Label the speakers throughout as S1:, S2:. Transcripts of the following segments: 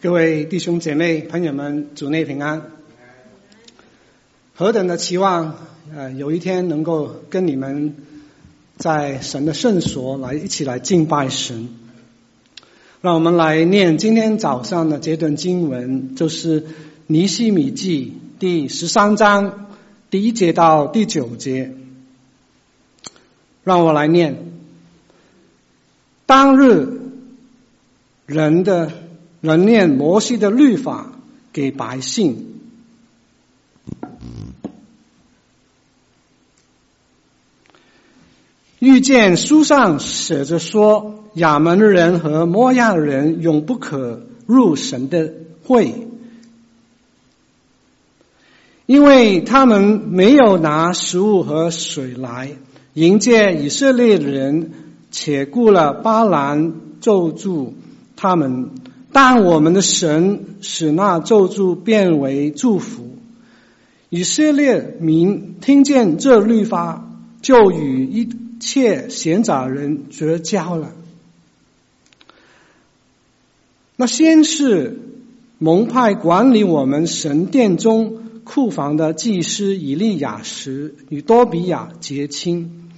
S1: 各位弟兄姐妹、朋友们，主内平安。何等的期望，呃，有一天能够跟你们在神的圣所来一起来敬拜神。让我们来念今天早上的这段经文，就是尼希米记第十三章第一节到第九节。让我来念。当日人的。人念摩西的律法给百姓，遇见书上写着说，亚扪人和摩亚人永不可入神的会，因为他们没有拿食物和水来迎接以色列人，且雇了巴兰咒诅他们。但我们的神使那咒诅变为祝福。以色列民听见这律法，就与一切闲杂人绝交了。那先是蒙派管理我们神殿中库房的祭司以利亚实与多比亚结亲，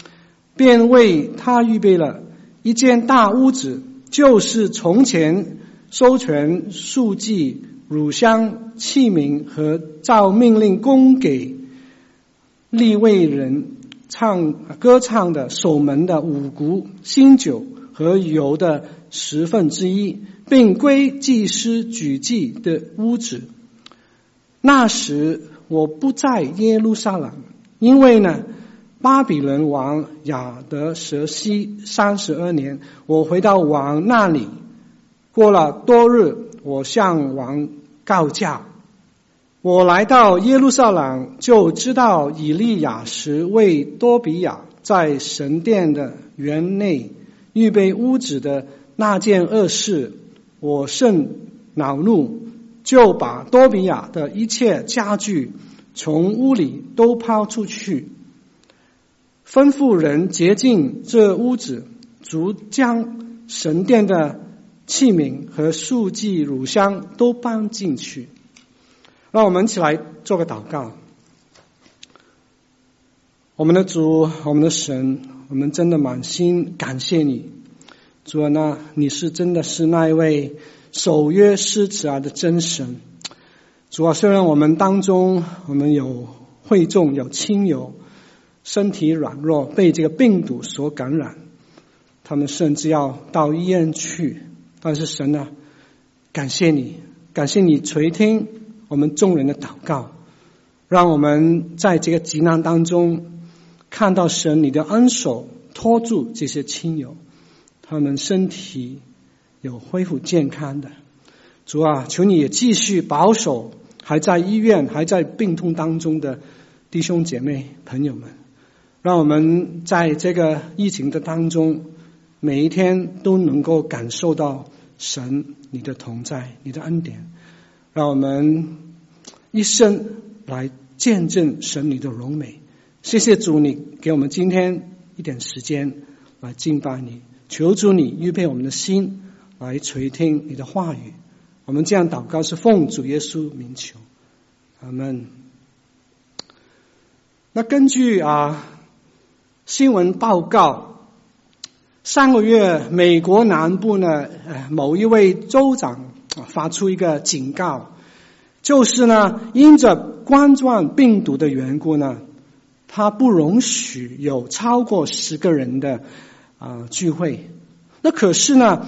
S1: 便为他预备了一间大屋子，就是从前。收存素祭、乳香器皿和照命令供给利未人唱歌唱的守门的五谷、新酒和油的十分之一，并归祭司举祭的屋子。那时我不在耶路撒冷，因为呢，巴比伦王亚德舍西三十二年，我回到王那里。过了多日，我向王告假。我来到耶路撒冷，就知道以利亚时为多比亚在神殿的园内预备屋子的那件恶事，我甚恼怒，就把多比亚的一切家具从屋里都抛出去，吩咐人洁净这屋子，逐将神殿的。器皿和素祭乳香都搬进去，让我们一起来做个祷告。我们的主，我们的神，我们真的满心感谢你。主啊，那你是真的是那一位守约施慈爱的真神。主啊，虽然我们当中我们有会众有亲友身体软弱，被这个病毒所感染，他们甚至要到医院去。但是神啊，感谢你，感谢你垂听我们众人的祷告，让我们在这个急难当中看到神你的恩手托住这些亲友，他们身体有恢复健康的。主啊，求你也继续保守还在医院还在病痛当中的弟兄姐妹朋友们，让我们在这个疫情的当中。每一天都能够感受到神你的同在，你的恩典，让我们一生来见证神你的荣美。谢谢主，你给我们今天一点时间来敬拜你，求主你预备我们的心来垂听你的话语。我们这样祷告是奉主耶稣名求，阿门。那根据啊新闻报告。上个月，美国南部呢，某一位州长发出一个警告，就是呢，因着冠状病毒的缘故呢，他不容许有超过十个人的啊、聚会。那可是呢，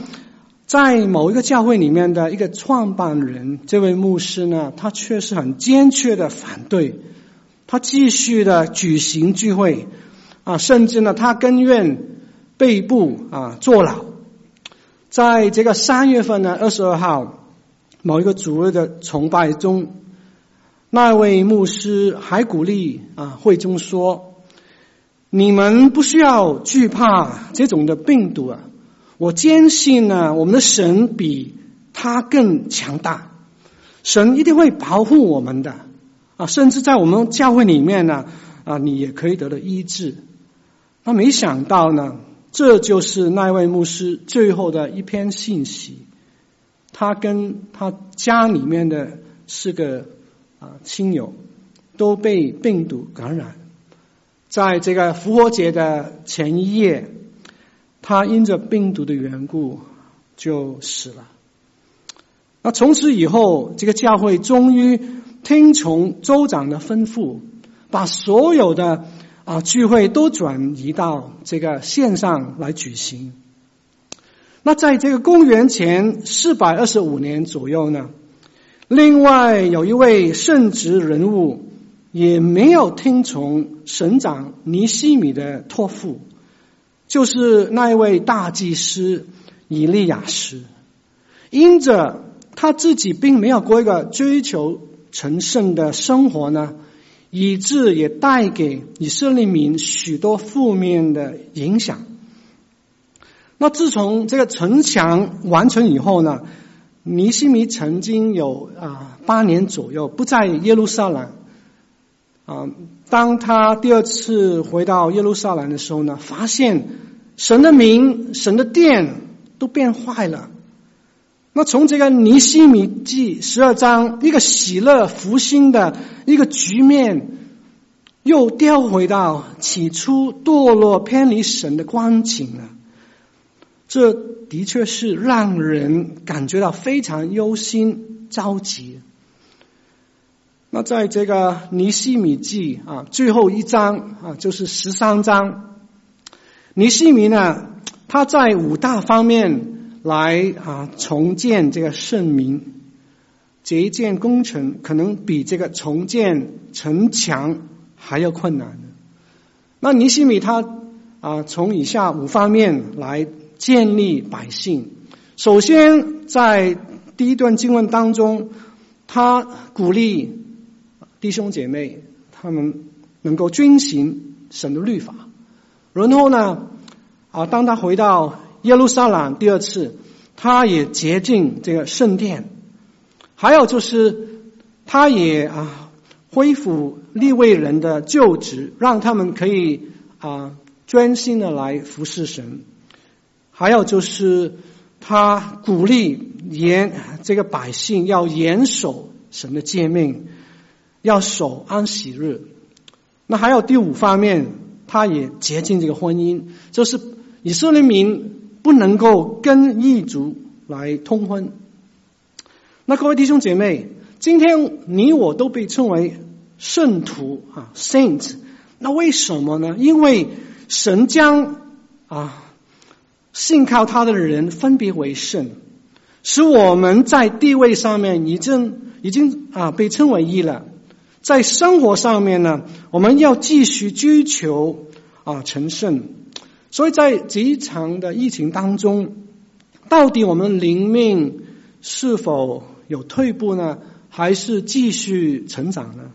S1: 在某一个教会里面的一个创办人，这位牧师呢，他却是很坚决的反对，他继续的举行聚会啊，甚至呢，他甘愿。被捕啊，坐牢。在这个三月份呢，二十二号，某一个主日的崇拜中，那位牧师还鼓励啊会众说：“你们不需要惧怕这种的病毒啊，我坚信呢，我们的神比他更强大，神一定会保护我们的啊，甚至在我们教会里面呢啊，你也可以得到医治。”那没想到呢。这就是那位牧师最后的一篇信息。他跟他家里面的四个啊亲友都被病毒感染，在这个复活节的前一夜，他因着病毒的缘故就死了。那从此以后，这个教会终于听从州长的吩咐，把所有的啊聚会都转移到这个线上来举行。那在这个公元前四百二十五年左右呢，另外有一位圣职人物也没有听从省长尼西米的托付，就是那一位大祭司以利亚斯，因着他自己并没有过一个追求成圣的生活呢，以致也带给以色列民许多负面的影响。那自从这个城墙完成以后呢，尼西米曾经有啊八年左右不在耶路撒冷啊。当他第二次回到耶路撒冷的时候呢，发现神的名、神的殿都变坏了。那从这个尼西米记十二章一个喜乐复兴的一个局面，又调回到起初堕落偏离神的光景了。这的确是让人感觉到非常忧心着急。那在这个尼西米记啊，最后一章啊，就是十三章，尼西米呢，他在五大方面来啊重建这个圣名，这一件工程可能比这个重建城墙还要困难。那尼西米他啊，从以下五方面来。建立百姓，首先在第一段经文当中，他鼓励弟兄姐妹他们能够遵行神的律法。然后呢，啊，当他回到耶路撒冷第二次，他也洁净这个圣殿。还有就是，他也啊恢复利未人的旧职，让他们可以啊专心的来服侍神。还有就是，他鼓励严这个百姓要严守神的诫命，要守安息日。那还有第五方面，他也洁净这个婚姻，就是以色列民不能够跟异族来通婚。那各位弟兄姐妹，今天你我都被称为圣徒啊，saint。那为什么呢？因为神将啊。信靠他的人分别为圣，使我们在地位上面已经已经啊被称为义了。在生活上面呢，我们要继续追求啊成圣。所以在这一场的疫情当中，到底我们灵命是否有退步呢？还是继续成长呢？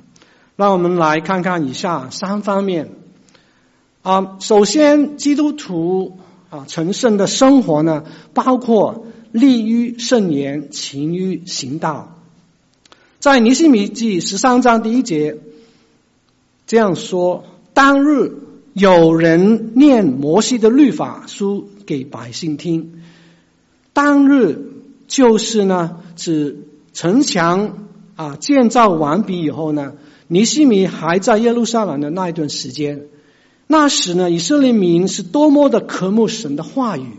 S1: 让我们来看看以下三方面啊。首先，基督徒。啊，成圣的生活呢，包括立于圣言，勤于行道。在尼西米记十三章第一节这样说：当日有人念摩西的律法书给百姓听。当日就是呢，指城墙啊建造完毕以后呢，尼西米还在耶路撒冷的那一段时间。那时呢，以色列民是多么的渴慕神的话语，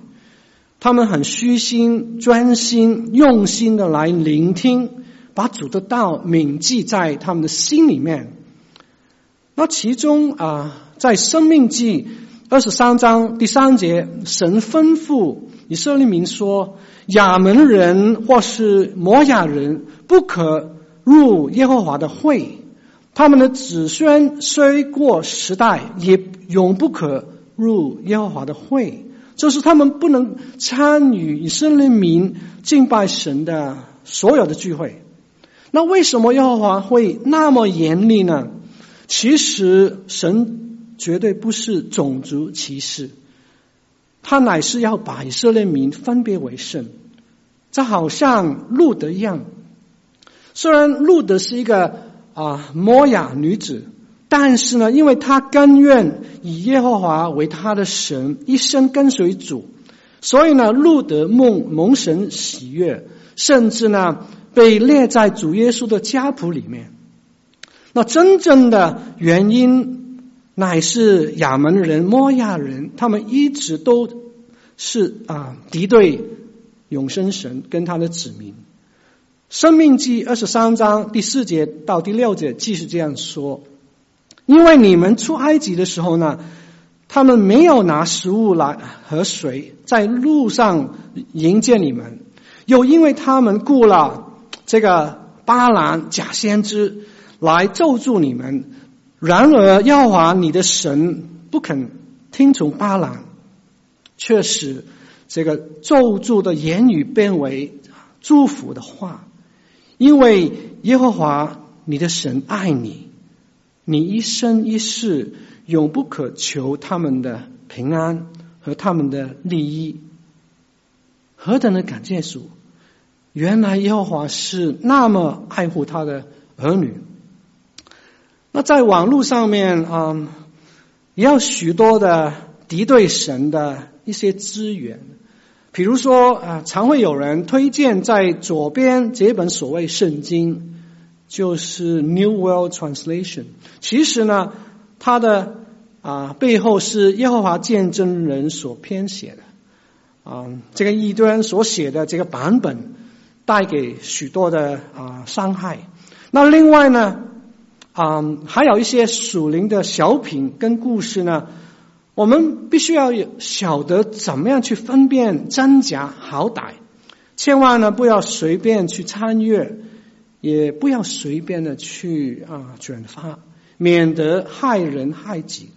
S1: 他们很虚心、专心、用心的来聆听，把主的道铭记在他们的心里面。那其中啊，在生命记二十三章第三节，神吩咐以色列民说：亚门人或是摩亚人不可入耶和华的会。他们的子孙虽过时代，也永不可入耶和华的会。就是他们不能参与以色列民敬拜神的所有的聚会。那为什么耶和华会那么严厉呢？其实神绝对不是种族歧视，他乃是要把以色列民分别为圣。这好像路德一样，虽然路德是一个。啊，摩雅女子，但是呢，因为她甘愿以耶和华为她的神，一生跟随主，所以呢，路德梦蒙神喜悦，甚至呢被列在主耶稣的家谱里面。那真正的原因乃是亚门人、摩亚人，他们一直都是啊敌对永生神跟他的子民。生命记二十三章第四节到第六节，即是这样说：因为你们出埃及的时候呢，他们没有拿食物来和水在路上迎接你们，又因为他们雇了这个巴兰假先知。来咒诅你们，然而耶和华你的神不肯听从巴兰，却使这个咒诅的言语变为祝福的话，因为耶和华你的神爱你，你一生一世永不可求他们的平安和他们的利益。何等的感谢主！原来耶和华是那么爱护他的儿女。那在网络上面，嗯，也有许多的敌对神的一些资源，比如说啊，常会有人推荐在左边这本所谓圣经，就是 New World Translation。其实呢，它的啊背后是耶和华见证人所编写的，啊，这个异端所写的这个版本带给许多的啊伤害。那另外呢？嗯，还有一些属灵的小品跟故事呢，我们必须要晓得怎么样去分辨真假好歹，千万呢不要随便去参阅，也不要随便的去啊转发，免得害人害己。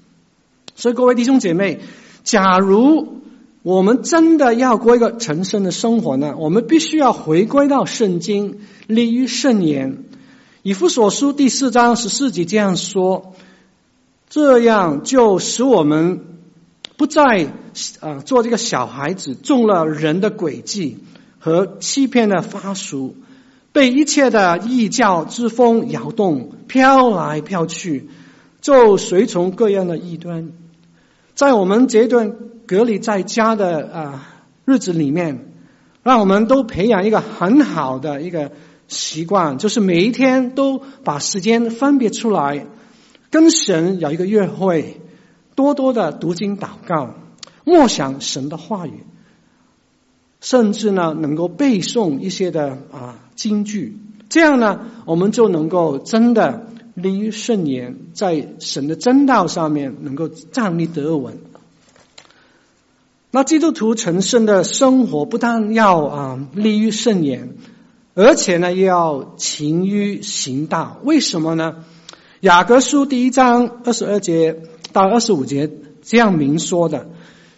S1: 所以各位弟兄姐妹，假如我们真的要过一个成圣的生活呢，我们必须要回归到圣经，立于圣言。以弗所书第四章十四节这样说：“这样就使我们不再啊做这个小孩子，中了人的诡计和欺骗的法术，被一切的异教之风摇动，飘来飘去，就随从各样的异端。在我们这段隔离在家的啊日子里面，让我们都培养一个很好的一个。”习惯就是每一天都把时间分别出来，跟神有一个约会，多多的读经祷告，默想神的话语，甚至呢能够背诵一些的啊金句，这样呢我们就能够真的立于圣言，在神的真道上面能够站立得稳。那基督徒成圣的生活，不但要啊立于圣言。而且呢，又要勤于行道。为什么呢？雅各书第一章二十二节到二十五节这样明说的：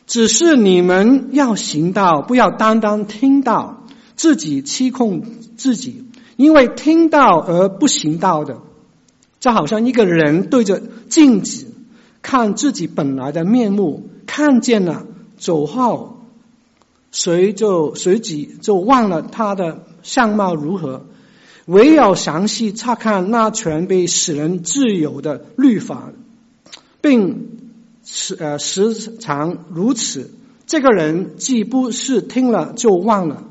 S1: 只是你们要行道，不要单单听到，自己欺控自己。因为听到而不行道的，就好像一个人对着镜子看自己本来的面目，看见了走后，随就随即就忘了他的。相貌如何？唯有详细查看那全被使人自由的律法，并时呃时常如此，这个人既不是听了就忘了，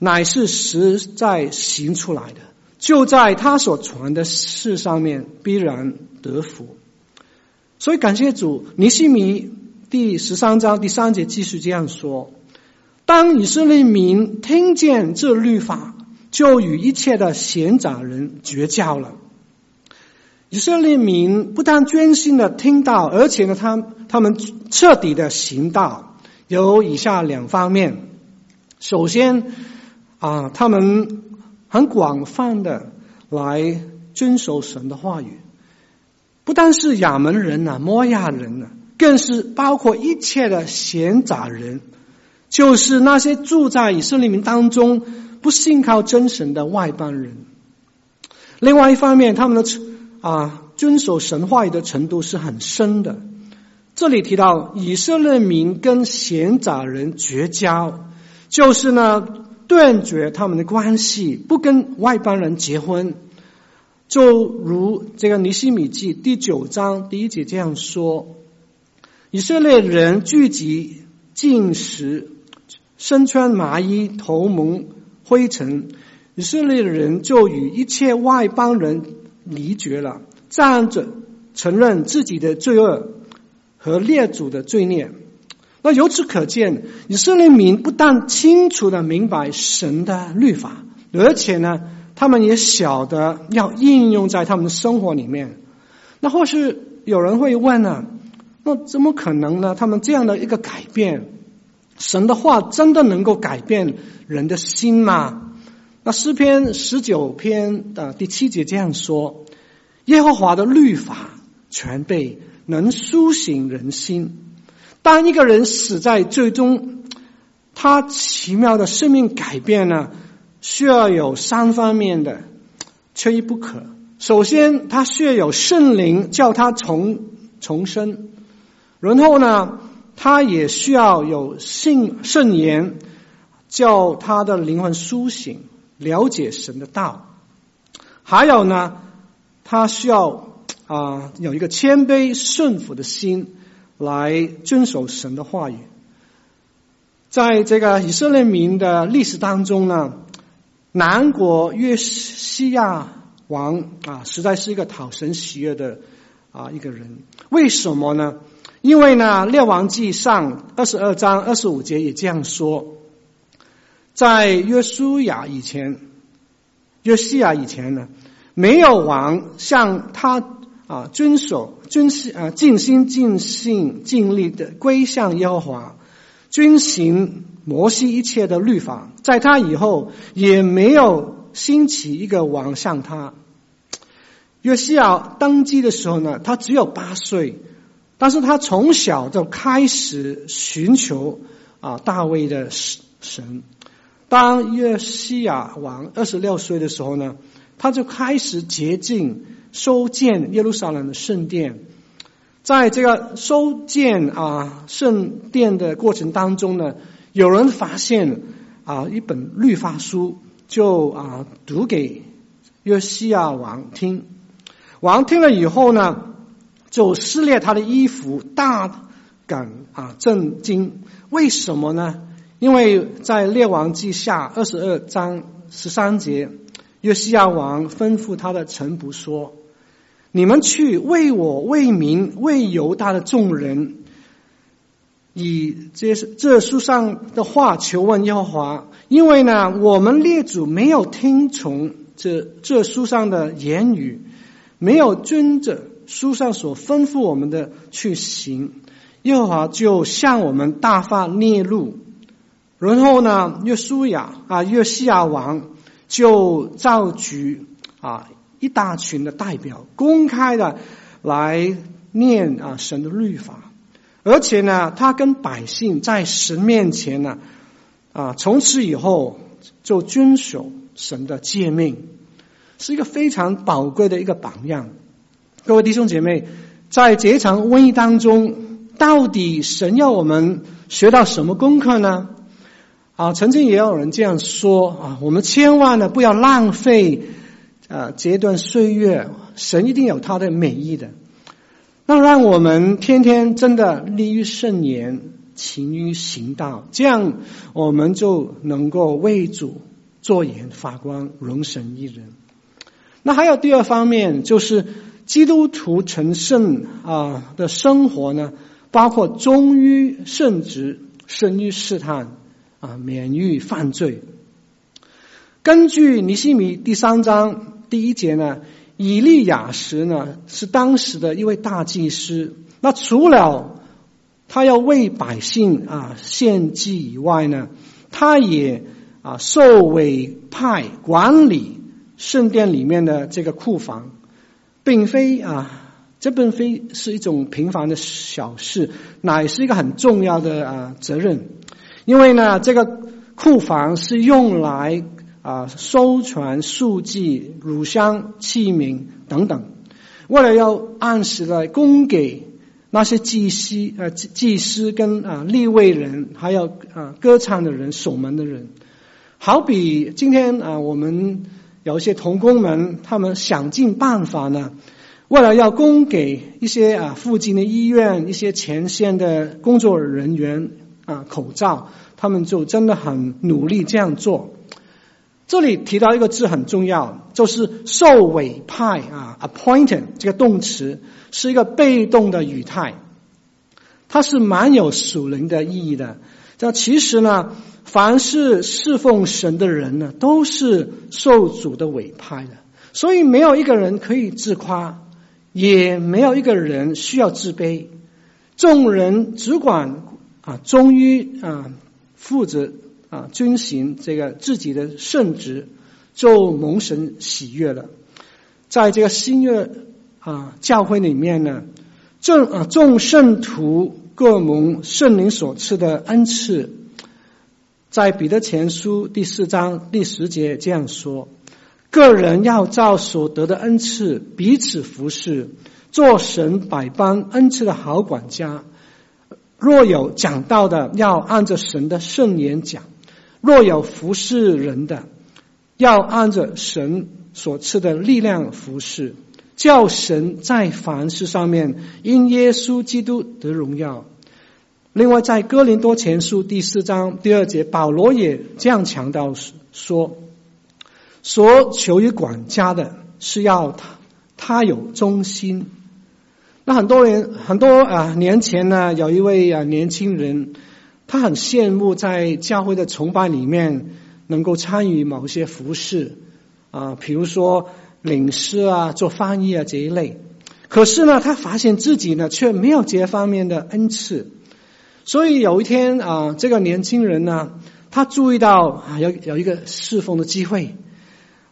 S1: 乃是实在行出来的，就在他所传的事上面必然得福。所以感谢主，尼西米第十三章第三节继续这样说。当以色列民听见这律法，就与一切的闲杂人绝交了。以色列民不但专心的听到，而且呢，他他们彻底的行道，有以下两方面。首先啊，他们很广泛的来遵守神的话语，不但是亚门人呐、摩亚人呐，更是包括一切的闲杂人。就是那些住在以色列民当中不信靠真神的外邦人。另外一方面，他们的啊遵守神话语的程度是很深的。这里提到以色列民跟闲杂人绝交，就是呢断绝他们的关系，不跟外邦人结婚。就如这个尼希米记第九章第一节这样说：以色列人聚集进食。身穿麻衣，头蒙灰尘，以色列人就与一切外邦人离绝了，站着承认自己的罪恶和列祖的罪孽。那由此可见，以色列民不但清楚地明白神的律法，而且呢，他们也晓得要应用在他们的生活里面。那或是有人会问呢？那怎么可能呢？他们这样的一个改变，神的话真的能够改变人的心吗？那诗篇十九篇的第七节这样说：“耶和华的律法全备，能苏醒人心。”当一个人死在最终，他奇妙的生命改变呢，需要有三方面的，缺一不可。首先，他需要有圣灵叫他重重生。然后呢，他也需要有信圣言，叫他的灵魂苏醒，了解神的道。还有呢，他需要啊、有一个谦卑顺服的心，来遵守神的话语。在这个以色列民的历史当中呢，南国约西亚王啊，实在是一个讨神喜悦的啊一个人。为什么呢？因为呢，《列王记上》二十二章二十五节也这样说，在约书亚以前，约西亚以前呢，没有王像他啊遵守、遵心啊尽心尽性尽力的归向耶和华，遵行摩西一切的律法。在他以后，也没有兴起一个王像他。约西亚登基的时候呢，他只有八岁。但是他从小就开始寻求啊大卫的神。当约西亚王二十六岁的时候呢，他就开始洁净修建耶路撒冷的圣殿。在这个修建啊圣殿的过程当中呢，有人发现啊一本律法书，就啊读给约西亚王听。王听了以后呢，就撕裂他的衣服，大感啊震惊。为什么呢？因为在列王记下二十二章十三节，约西亚王吩咐他的臣仆说：“你们去为我、为民、为犹大的众人，以这这书上的话求问耶和华，因为呢，我们列祖没有听从这这书上的言语，没有遵着。”书上所吩咐我们的去行，耶和华就向我们大发烈怒。然后呢，约书亚啊，约西亚王就召集啊一大群的代表，公开的来念啊神的律法，而且呢，他跟百姓在神面前呢啊，从此以后就遵守神的诫命，是一个非常宝贵的一个榜样。各位弟兄姐妹，在这场瘟疫当中，到底神要我们学到什么功课呢？啊，曾经也有人这样说啊，我们千万呢不要浪费啊这段岁月，神一定有他的美意的。那让我们天天真的立于圣言，勤于行道，这样我们就能够为主作盐发光，荣神益人。那还有第二方面就是。基督徒成圣啊的生活呢，包括忠于圣职，胜于试探啊，免于犯罪。根据尼希米第三章第一节呢，以利亚时呢是当时的一位大祭司。那除了他要为百姓啊献祭以外呢，他也啊受委派管理圣殿里面的这个库房。并非啊，这并非是一种平凡的小事，乃是一个很重要的啊责任。因为呢，这个库房是用来啊收存数据、乳香、器皿等等，为了要按时来供给那些祭司、呃祭司跟啊立位人，还有啊歌唱的人、守门的人。好比今天啊我们。有一些同工们，他们想尽办法呢，为了要供给一些啊附近的医院、一些前线的工作人员啊口罩，他们就真的很努力这样做。这里提到一个字很重要，就是受委派啊，appointed 这个动词是一个被动的语态，它是蛮有属灵的意义的。这其实呢，凡是侍奉神的人呢，都是受主的委派的，所以没有一个人可以自夸，也没有一个人需要自卑。众人只管啊忠于啊负责。啊，遵行这个自己的圣职，就蒙神喜悦了。在这个新约啊教会里面呢，众啊众圣徒各蒙圣灵所赐的恩赐，在彼得前书第四章第十节这样说：个人要照所得的恩赐彼此服侍，做神百般恩赐的好管家。若有讲道的，要按着神的圣言讲。若有服侍人的，要按着神所赐的力量服侍，叫神在凡事上面因耶稣基督得荣耀。另外，在哥林多前书第四章第二节，保罗也这样强调说：所求于管家的是要他他有忠心。那很多人很多啊年前呢，有一位啊年轻人。他很羡慕在教会的崇拜里面能够参与某些服饰啊，比如说领事啊、做翻译啊这一类。可是呢，他发现自己呢却没有这方面的恩赐。所以有一天啊，这个年轻人呢，他注意到啊有有一个侍奉的机会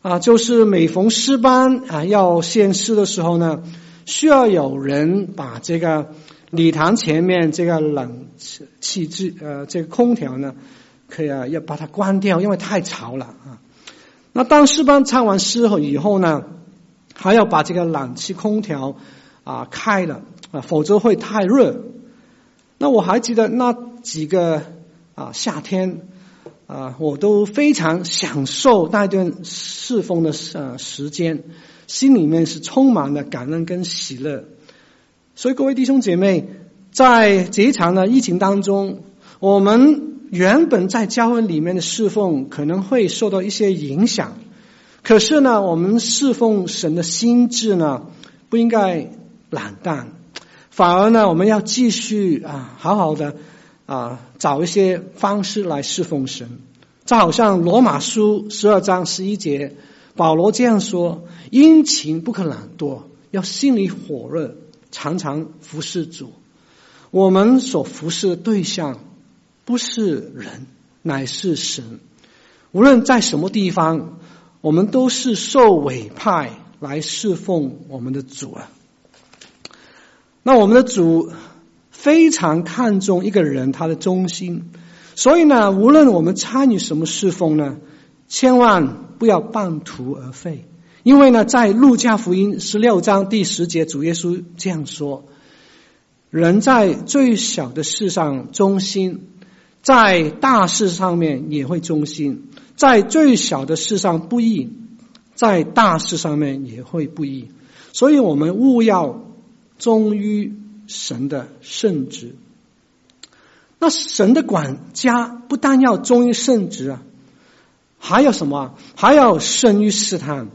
S1: 啊，就是每逢诗班啊要献诗的时候呢，需要有人把这个。礼堂前面这个冷气机呃，这个空调呢，可以啊，要把它关掉，因为太潮了啊。那当诗班唱完诗后以后呢，还要把这个冷气空调啊开了啊，否则会太热。那我还记得那几个啊夏天啊，我都非常享受那段侍奉的呃时间，心里面是充满了感恩跟喜乐。所以各位弟兄姐妹，在这一场的疫情当中，我们原本在教会里面的侍奉可能会受到一些影响。可是呢，我们侍奉神的心志呢，不应该懒淡，反而呢，我们要继续啊，好好的啊，找一些方式来侍奉神。就好像罗马书十二章十一节，保罗这样说：殷勤不可懒惰，要心里火热。常常服侍主，我们所服侍的对象不是人，乃是神。无论在什么地方，我们都是受委派来侍奉我们的主啊。那我们的主非常看重一个人他的忠心，所以呢，无论我们参与什么侍奉呢，千万不要半途而废。因为呢，在路加福音十六章第十节，主耶稣这样说：“人在最小的事上忠心，在大事上面也会忠心；在最小的事上不义，在大事上面也会不义。所以，我们务要忠于神的圣职。那神的管家不但要忠于圣职啊，还有什么？还要胜于试探。”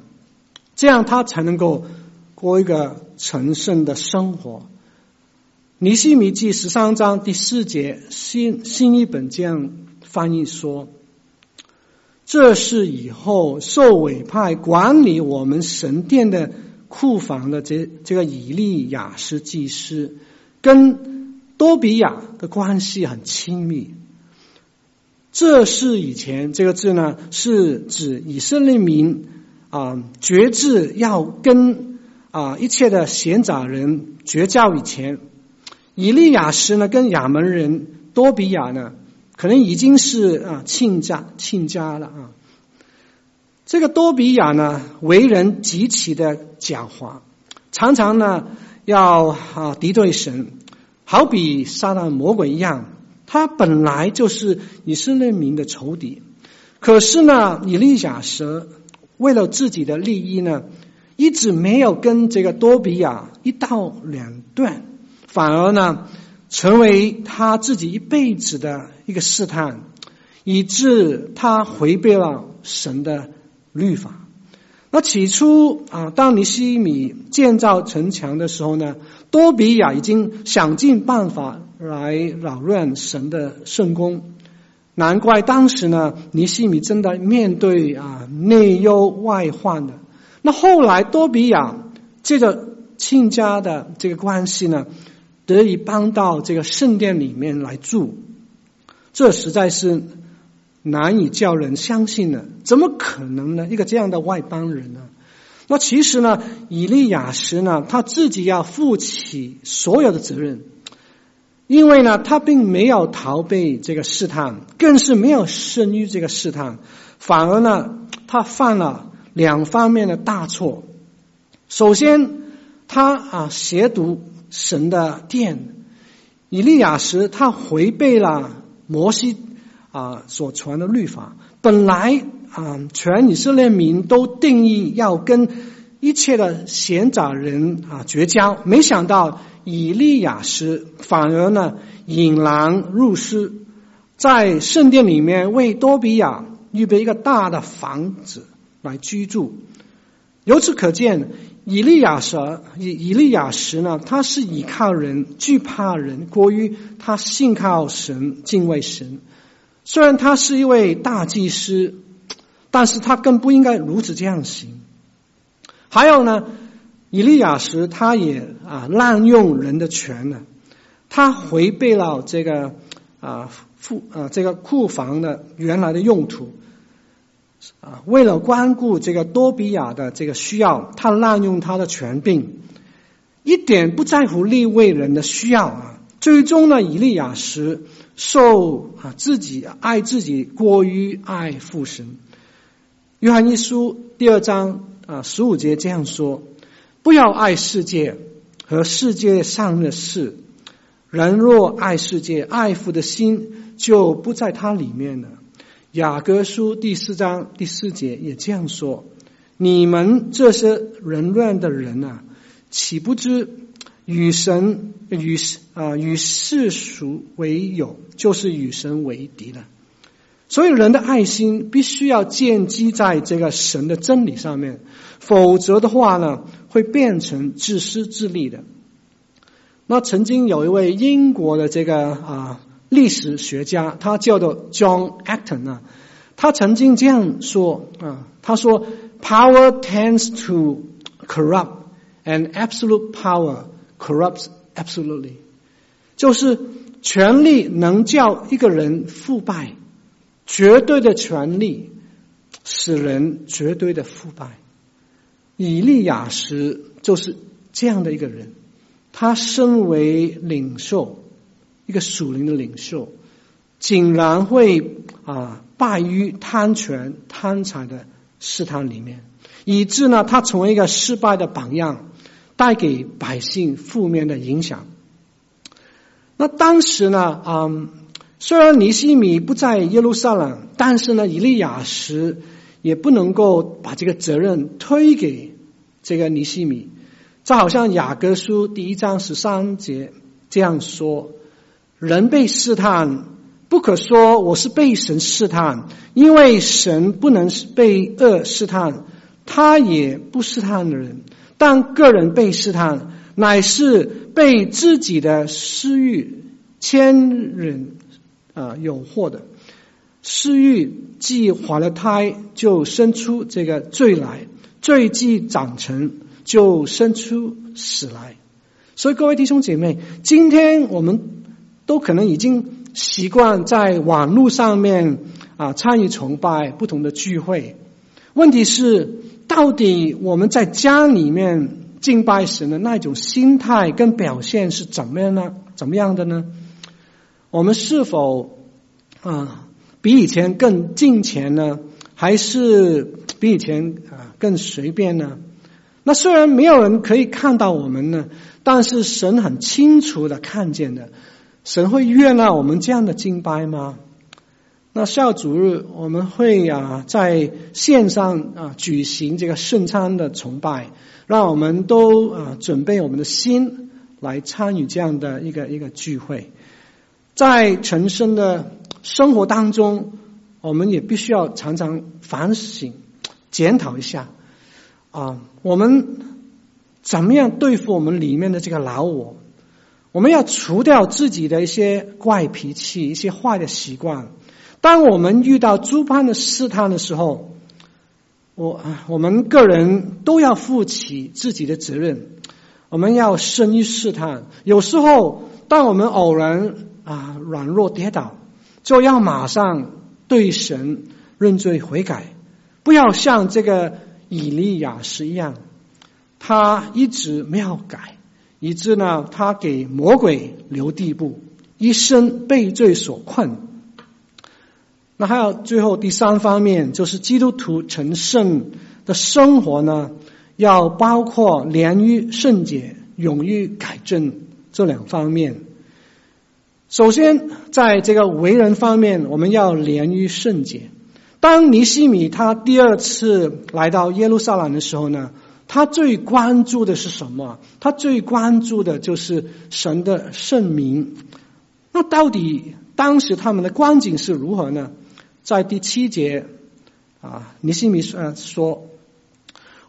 S1: 这样他才能够过一个成圣的生活。尼西米记十三章第四节，新新译本这样翻译说：“这是以后受委派管理我们神殿的库房的这这个以利亚斯祭司，跟多比亚的关系很亲密。这是以前这个字呢，是指以色列民。”啊，决志要跟啊一切的闲杂人绝交以前，以利亚斯呢跟亚门人多比亚呢，可能已经是啊亲家亲家了啊。这个多比亚呢，为人极其的狡猾，常常呢要啊敌对神，好比撒旦魔鬼一样。他本来就是以色列民的仇敌，可是呢，以利亚实。为了自己的利益呢，一直没有跟这个多比亚一刀两断，反而呢，成为他自己一辈子的一个试探，以致他违背了神的律法。那起初啊，当尼西米建造城墙的时候呢，多比亚已经想尽办法来扰乱神的圣工。难怪当时呢，尼西米真的面对啊内忧外患的。那后来多比亚借着亲家的这个关系呢，得以搬到这个圣殿里面来住，这实在是。难以叫人相信呢？怎么可能呢？一个这样的外邦人呢？那其实呢，以利亚实呢，他自己要负起所有的责任，因为呢，他并没有逃避这个试探，更是没有胜于这个试探，反而呢，他犯了两方面的大错。首先，他啊亵渎神的殿，以利亚实他违背了摩西。啊，所传的律法本来啊，全以色列民都定义要跟一切的闲杂人啊绝交，没想到以利亚实反而呢引狼入室，在圣殿里面为多比亚预备一个大的房子来居住。由此可见，以利亚实以以利亚时呢，他是倚靠人、惧怕人，过于他信靠神、敬畏神。虽然他是一位大祭司，但是他更不应该如此这样行。还有呢，以利亚时他也啊滥用人的权呢，他违背了这个啊库啊这个库房的原来的用途啊，为了关顾这个多比亚的这个需要，他滥用他的权柄，一点不在乎利未人的需要啊。最终呢，以利亚实受啊自己爱自己过于爱父神。约翰一书第二章啊十五节这样说：不要爱世界和世界上的事。人若爱世界，爱父的心就不在他里面了。雅各书第四章第四节也这样说：你们这些人乱的人啊，岂不知？与神与啊与世俗为友，就是与神为敌了。所以人的爱心必须要建基在这个神的真理上面，否则的话呢，会变成自私自利的。那曾经有一位英国的这个啊历史学家，他叫做 John Acton 啊，他曾经这样说啊，他说：“Power tends to corrupt, and absolute power。” Corrupts absolutely，就是权力能叫一个人腐败，绝对的权力使人绝对的腐败。以利亚实就是这样的一个人，他身为领袖，一个属灵的领袖，竟然会啊败于贪权贪财的试探里面，以致呢他成为一个失败的榜样。带给百姓负面的影响。那当时呢，嗯，虽然尼西米不在耶路撒冷，但是呢，以利亚实也不能够把这个责任推给这个尼西米。这好像雅各书第一章十三节这样说：人被试探，不可说我是被神试探，因为神不能被恶试探，他也不试探的人。但个人被试探，乃是被自己的私欲牵引啊诱惑的。私欲既怀了胎，就生出这个罪来；罪既长成，就生出死来。所以各位弟兄姐妹，今天我们都可能已经习惯在网络上面啊参与崇拜不同的聚会。问题是，到底我们在家里面敬拜神的那种心态跟表现是怎么样呢？怎么样的呢？我们是否啊比以前更敬虔呢？还是比以前啊更随便呢？那虽然没有人可以看到我们呢，但是神很清楚的看见的。神会悦纳我们这样的敬拜吗？那下主日我们会啊在线上啊举行这个圣餐的崇拜，让我们都啊准备我们的心来参与这样的一个一个聚会。在陈生的生活当中，我们也必须要常常反省、检讨一下啊，我们怎么样对付我们里面的这个老我？我们要除掉自己的一些怪脾气、一些坏的习惯。当我们遇到诸般的试探的时候，我我们个人都要负起自己的责任。我们要生于试探。有时候，当我们偶然啊软弱跌倒，就要马上对神认罪悔改，不要像这个以利亚是一样，他一直没有改。以致呢，他给魔鬼留地步，一生被罪所困。那还有最后第三方面，就是基督徒成圣的生活呢，要包括连于圣洁、勇于改正这两方面。首先，在这个为人方面，我们要连于圣洁。当尼西米他第二次来到耶路撒冷的时候呢，他最关注的是什么？他最关注的就是神的圣名。那到底当时他们的光景是如何呢？在第七节啊，尼西米说：“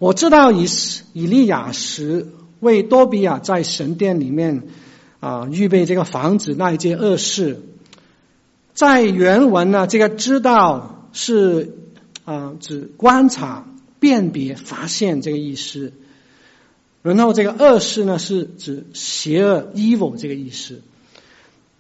S1: 我知道以以利亚时为多比亚在神殿里面啊预备这个房子那一件恶事。”在原文呢，这个知道是啊指观察。辨别、发现这个意思，然后这个恶事呢，是指邪恶、evil 这个意思。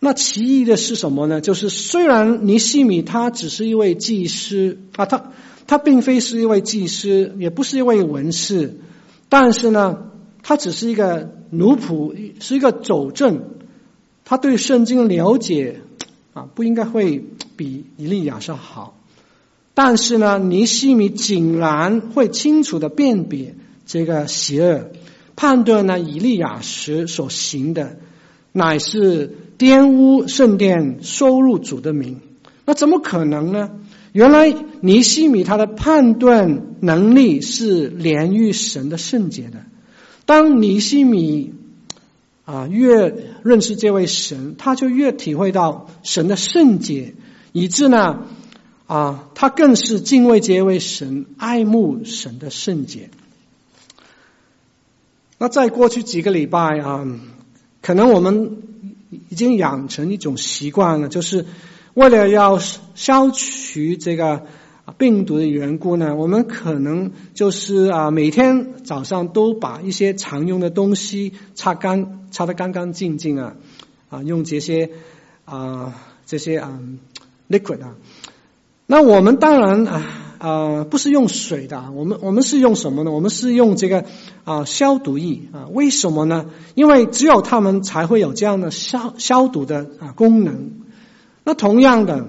S1: 那奇异的是什么呢？就是虽然尼希米他只是一位祭司啊，他他并非是一位祭司，也不是一位文士，但是呢，他只是一个奴仆，是一个走正，他对圣经了解啊，不应该会比以利亚是好。但是呢，尼希米竟然会清楚的辨别这个邪恶，判断呢，以利亚时所行的乃是玷污圣殿、收入主的名。那怎么可能呢？原来尼西米他的判断能力是连于神的圣洁的。当尼西米啊越认识这位神，他就越体会到神的圣洁，以致呢。啊，他更是敬畏这位神，爱慕神的圣洁。那在过去几个礼拜啊，可能我们已经养成一种习惯了，就是为了要消除这个病毒的缘故呢，我们可能就是啊，每天早上都把一些常用的东西擦干，擦得干干净净啊，啊，用这些啊这些啊 liquid 啊。那我们当然啊、呃、不是用水的，我们我们是用什么呢？我们是用这个啊、消毒液啊。为什么呢？因为只有他们才会有这样的消消毒的啊功能。那同样的，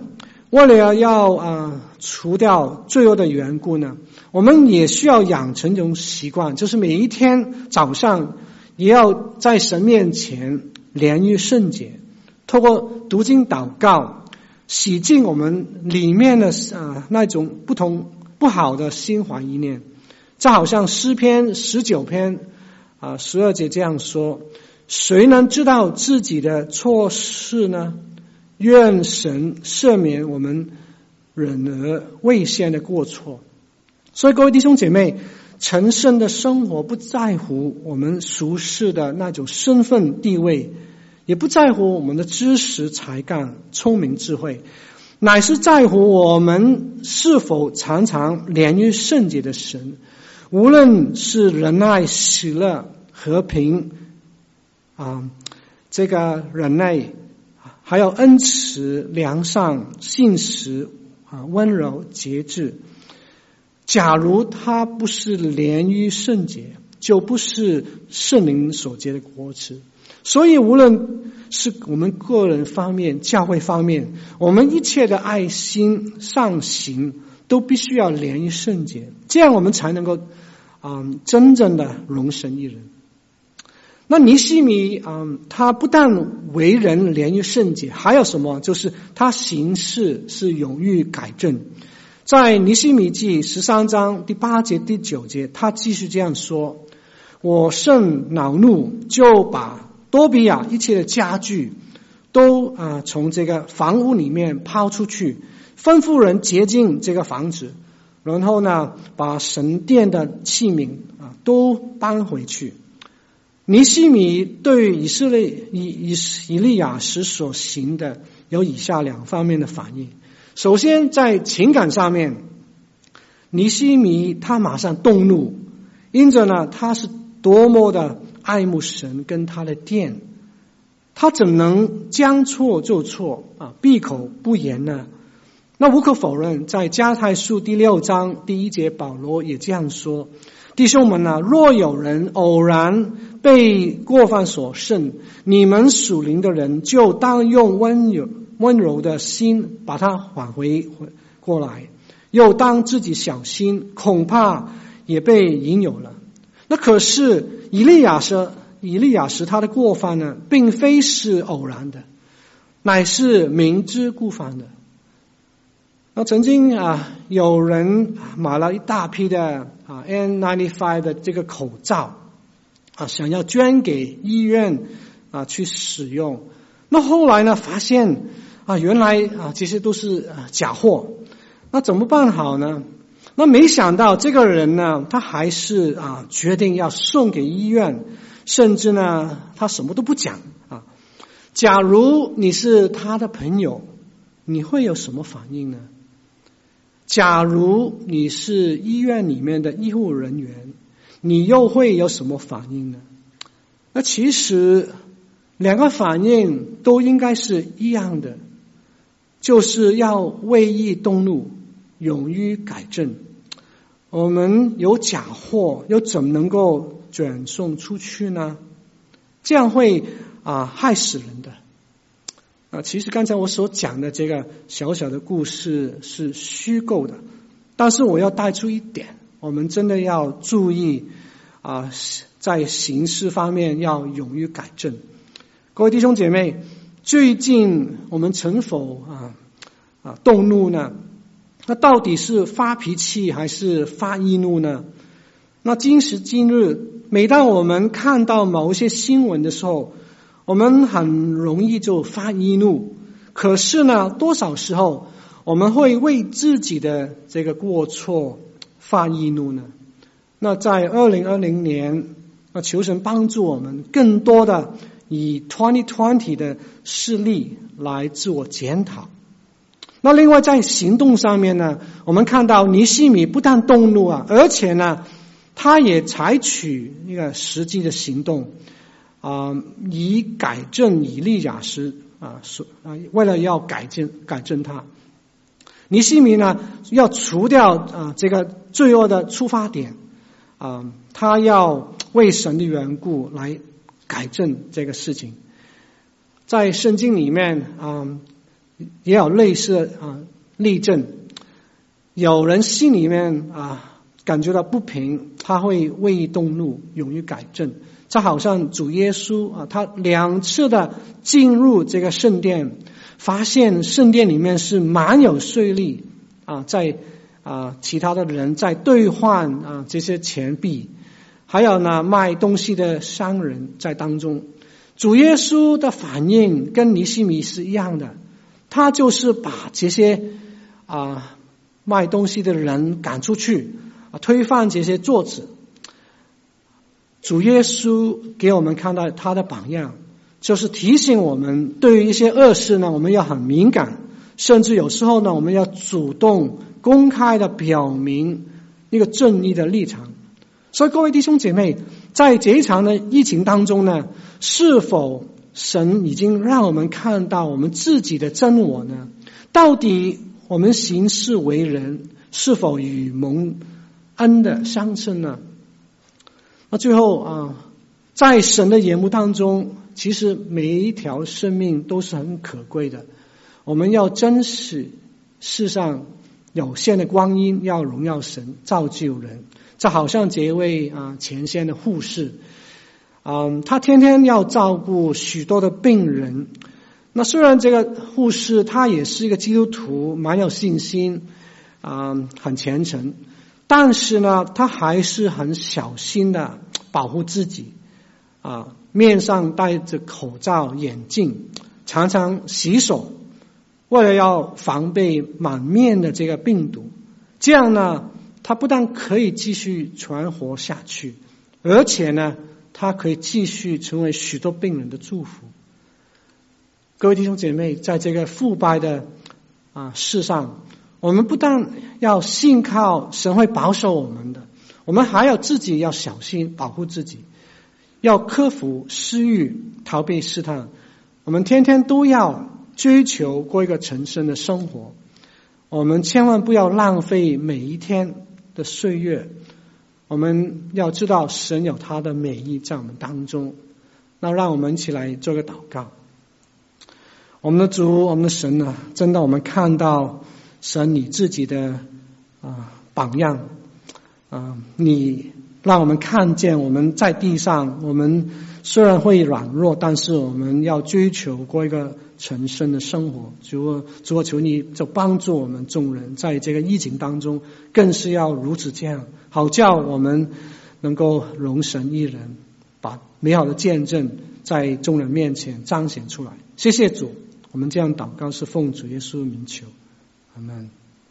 S1: 为了要啊、除掉罪恶的缘故呢，我们也需要养成一种习惯，就是每一天早上也要在神面前连于圣洁，透过读经祷告。洗净我们里面的啊那种不同不好的心怀意念，就好像诗篇十九篇啊十二节这样说：谁能知道自己的错事呢？愿神赦免我们忍而未先的过错。所以各位弟兄姐妹，成圣的生活不在乎我们俗世的那种身份地位。也不在乎我们的知识、才干、聪明、智慧，乃是在乎我们是否常常连于圣洁的神。无论是仁爱、喜乐、和平啊，这个忍耐，还有恩慈、良善、信实啊，温柔、节制。假如他不是连于圣洁，就不是圣灵所结的果子。所以，无论是我们个人方面、教会方面，我们一切的爱心、善行，都必须要连于圣洁，这样我们才能够啊、嗯，真正的荣神一人。那尼西米啊、他不但为人连于圣洁，还有什么？就是他行事是勇于改正。在尼西米记十三章第八节、第九节，他继续这样说：“我甚恼怒，就把。”多比亚一切的家具都啊从这个房屋里面抛出去，吩咐人洁净这个房子，然后呢，把神殿的器皿啊都搬回去。尼西米对以色列以以以利亚时所行的有以下两方面的反应。首先，在情感上面，尼西米他马上动怒，因着呢，他是多么的爱慕神跟他的殿，他怎能将错就错啊，闭口不言呢？那无可否认，在加太书第六章第一节，保罗也这样说：“弟兄们啊，若有人偶然被过犯所胜，你们属灵的人就当用温柔温柔的心把他挽回回过来，又当自己小心，恐怕也被引诱了。那可是以利亚说，以利亚时他的过犯呢，并非是偶然的，乃是明知故犯的。”那曾经啊，有人买了一大批的啊 N95 的这个口罩啊，想要捐给医院啊去使用。那后来呢，发现啊，原来啊这些都是假货。那怎么办好呢？那没想到这个人呢，他还是啊决定要送给医院，甚至呢，他什么都不讲啊。假如你是他的朋友，你会有什么反应呢？假如你是医院里面的医护人员，你又会有什么反应呢？那其实两个反应都应该是一样的，就是要为义动怒，勇于改正。我们有假货，又怎么能够转送出去呢？这样会啊害死人的。啊，其实刚才我所讲的这个小小的故事是虚构的，但是我要带出一点，我们真的要注意啊，在行事方面要勇于改正。各位弟兄姐妹，最近我们曾否啊啊动怒呢？那到底是发脾气还是发易怒呢？那今时今日，每当我们看到某一些新闻的时候，我们很容易就发易怒，可是呢，多少时候我们会为自己的这个过错发易怒呢？那在二零二零年，那求神帮助我们更多的以 twenty twenty 的事例来自我检讨。那另外在行动上面呢，我们看到尼西米不但动怒啊，而且呢，他也采取一个实际的行动。啊，以改正以利亚斯啊，所啊，为了要改正改正他，尼西米呢要除掉啊这个罪恶的出发点啊，他要为神的缘故来改正这个事情。在圣经里面啊，也有类似啊例证，有人心里面啊感觉到不平，他会为动怒，勇于改正。这好像主耶稣啊，他两次的进入这个圣殿，发现圣殿里面是满有税吏啊，在啊其他的人在兑换啊这些钱币，还有呢卖东西的商人在当中。主耶稣的反应跟尼西米是一样的，他就是把这些啊卖东西的人赶出去啊，推翻这些桌子。主耶稣给我们看到他的榜样，就是提醒我们，对于一些恶事呢，我们要很敏感，甚至有时候呢，我们要主动公开的表明一个正义的立场。所以，各位弟兄姐妹，在这一场的疫情当中呢，是否神已经让我们看到我们自己的真我呢？到底我们行事为人是否与蒙恩的相称呢？那最后啊，在神的眼目当中，其实每一条生命都是很可贵的。我们要珍惜世上有限的光阴，要荣耀神，造就人。这好像这一位啊前线的护士，嗯，他天天要照顾许多的病人。那虽然这个护士他也是一个基督徒，蛮有信心，啊，很虔诚。但是呢，他还是很小心的保护自己，啊，面上戴着口罩、眼镜，常常洗手，为了要防备满面的这个病毒，这样呢，他不但可以继续存活下去，而且呢，他可以继续成为许多病人的祝福。各位弟兄姐妹，在这个腐败的啊世上，我们不但要信靠神会保守我们的，我们还要自己要小心保护自己。要克服私欲，逃避试探。我们天天都要追求过一个成圣的生活。我们千万不要浪费每一天的岁月。我们要知道神有他的美意在我们当中。那让我们一起来做个祷告。我们的主，我们的神呢？真的，我们看到神你自己的啊榜样啊，你。让我们看见我们在地上，我们虽然会软弱，但是我们要追求过一个成圣的生活。主，主啊，求你就帮助我们众人，在这个疫情当中，更是要如此这样，好叫我们能够容神一人，把美好的见证在众人面前彰显出来。谢谢主，我们这样祷告是奉主耶稣名求，阿门。